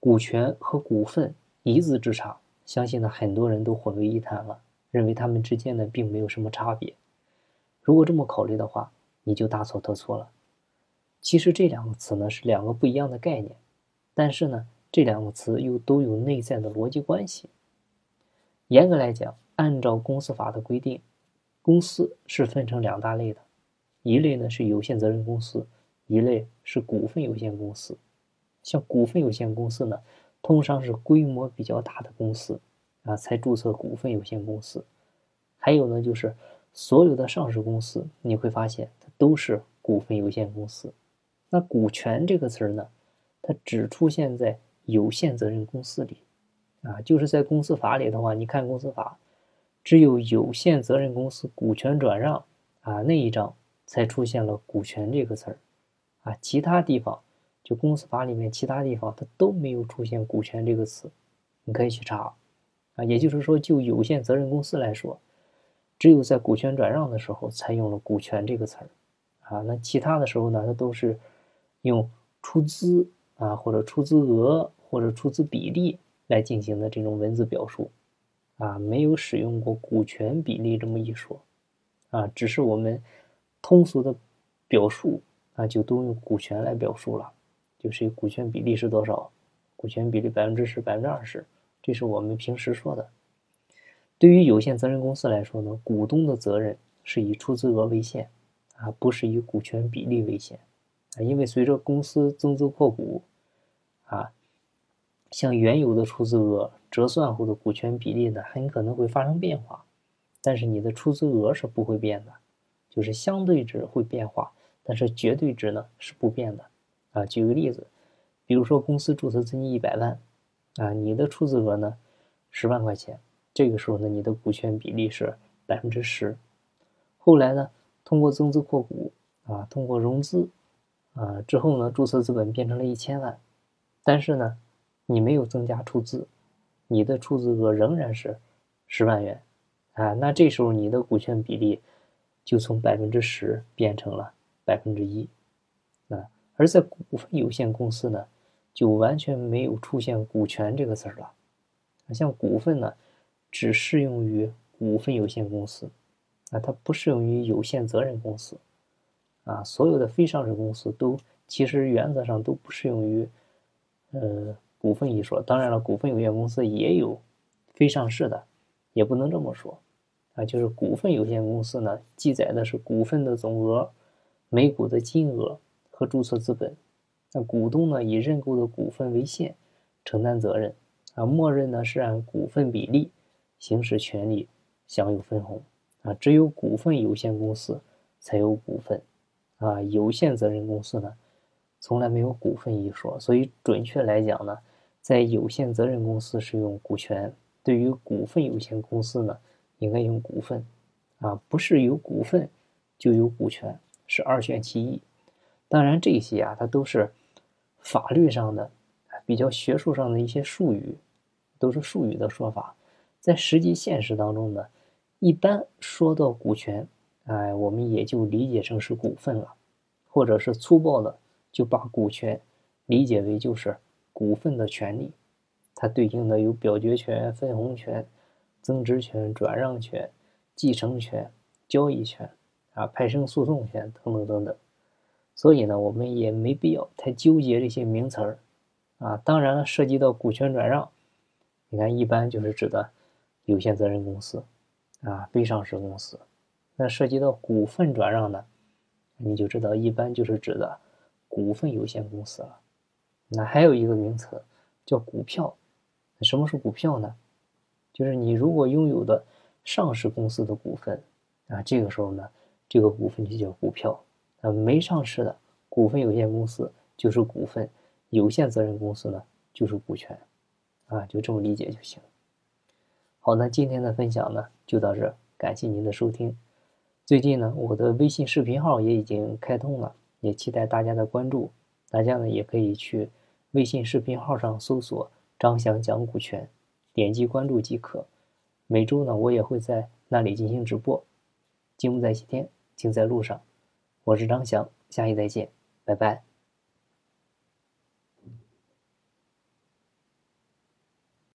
股权和股份一字之差，相信呢很多人都混为一谈了，认为他们之间呢并没有什么差别。如果这么考虑的话，你就大错特错了。其实这两个词呢是两个不一样的概念，但是呢这两个词又都有内在的逻辑关系。严格来讲，按照公司法的规定，公司是分成两大类的，一类呢是有限责任公司，一类是股份有限公司。像股份有限公司呢，通常是规模比较大的公司啊才注册股份有限公司。还有呢，就是所有的上市公司，你会发现它都是股份有限公司。那股权这个词儿呢，它只出现在有限责任公司里，啊，就是在公司法里的话，你看公司法，只有有限责任公司股权转让啊那一章才出现了股权这个词儿，啊，其他地方就公司法里面其他地方它都没有出现股权这个词，你可以去查，啊，也就是说就有限责任公司来说，只有在股权转让的时候才用了股权这个词儿，啊，那其他的时候呢，它都是。用出资啊，或者出资额，或者出资比例来进行的这种文字表述，啊，没有使用过股权比例这么一说，啊，只是我们通俗的表述啊，就都用股权来表述了，就是股权比例是多少，股权比例百分之十、百分之二十，这是我们平时说的。对于有限责任公司来说呢，股东的责任是以出资额为限，啊，不是以股权比例为限。啊，因为随着公司增资扩股，啊，像原有的出资额折算后的股权比例呢，很可能会发生变化，但是你的出资额是不会变的，就是相对值会变化，但是绝对值呢是不变的。啊，举个例子，比如说公司注册资金一百万，啊，你的出资额呢十万块钱，这个时候呢，你的股权比例是百分之十，后来呢，通过增资扩股，啊，通过融资。啊，之后呢，注册资本变成了一千万，但是呢，你没有增加出资，你的出资额仍然是十万元，啊，那这时候你的股权比例就从百分之十变成了百分之一，而在股份有限公司呢，就完全没有出现股权这个词儿了，像股份呢，只适用于股份有限公司，啊，它不适用于有限责任公司。啊，所有的非上市公司都其实原则上都不适用于，呃，股份一说。当然了，股份有限公司也有非上市的，也不能这么说。啊，就是股份有限公司呢，记载的是股份的总额、每股的金额和注册资本。那股东呢，以认购的股份为限，承担责任。啊，默认呢是按股份比例行使权利，享有分红。啊，只有股份有限公司才有股份。啊，有限责任公司呢，从来没有股份一说，所以准确来讲呢，在有限责任公司是用股权，对于股份有限公司呢，应该用股份，啊，不是有股份就有股权，是二选其一。当然这些啊，它都是法律上的比较学术上的一些术语，都是术语的说法，在实际现实当中呢，一般说到股权。哎，我们也就理解成是股份了，或者是粗暴的就把股权理解为就是股份的权利，它对应的有表决权、分红权、增值权、转让权、继承权、交易权啊、派生诉讼权等等等等。所以呢，我们也没必要太纠结这些名词儿啊。当然了，涉及到股权转让，你看一般就是指的有限责任公司啊、非上市公司。那涉及到股份转让呢，你就知道一般就是指的股份有限公司了。那还有一个名词叫股票。什么是股票呢？就是你如果拥有的上市公司的股份啊，这个时候呢，这个股份就叫股票。啊，没上市的股份有限公司就是股份，有限责任公司呢就是股权。啊，就这么理解就行。好，那今天的分享呢就到这，感谢您的收听。最近呢，我的微信视频号也已经开通了，也期待大家的关注。大家呢也可以去微信视频号上搜索“张翔讲股权”，点击关注即可。每周呢，我也会在那里进行直播。金不在西天，金在路上。我是张翔，下期再见，Bye bye.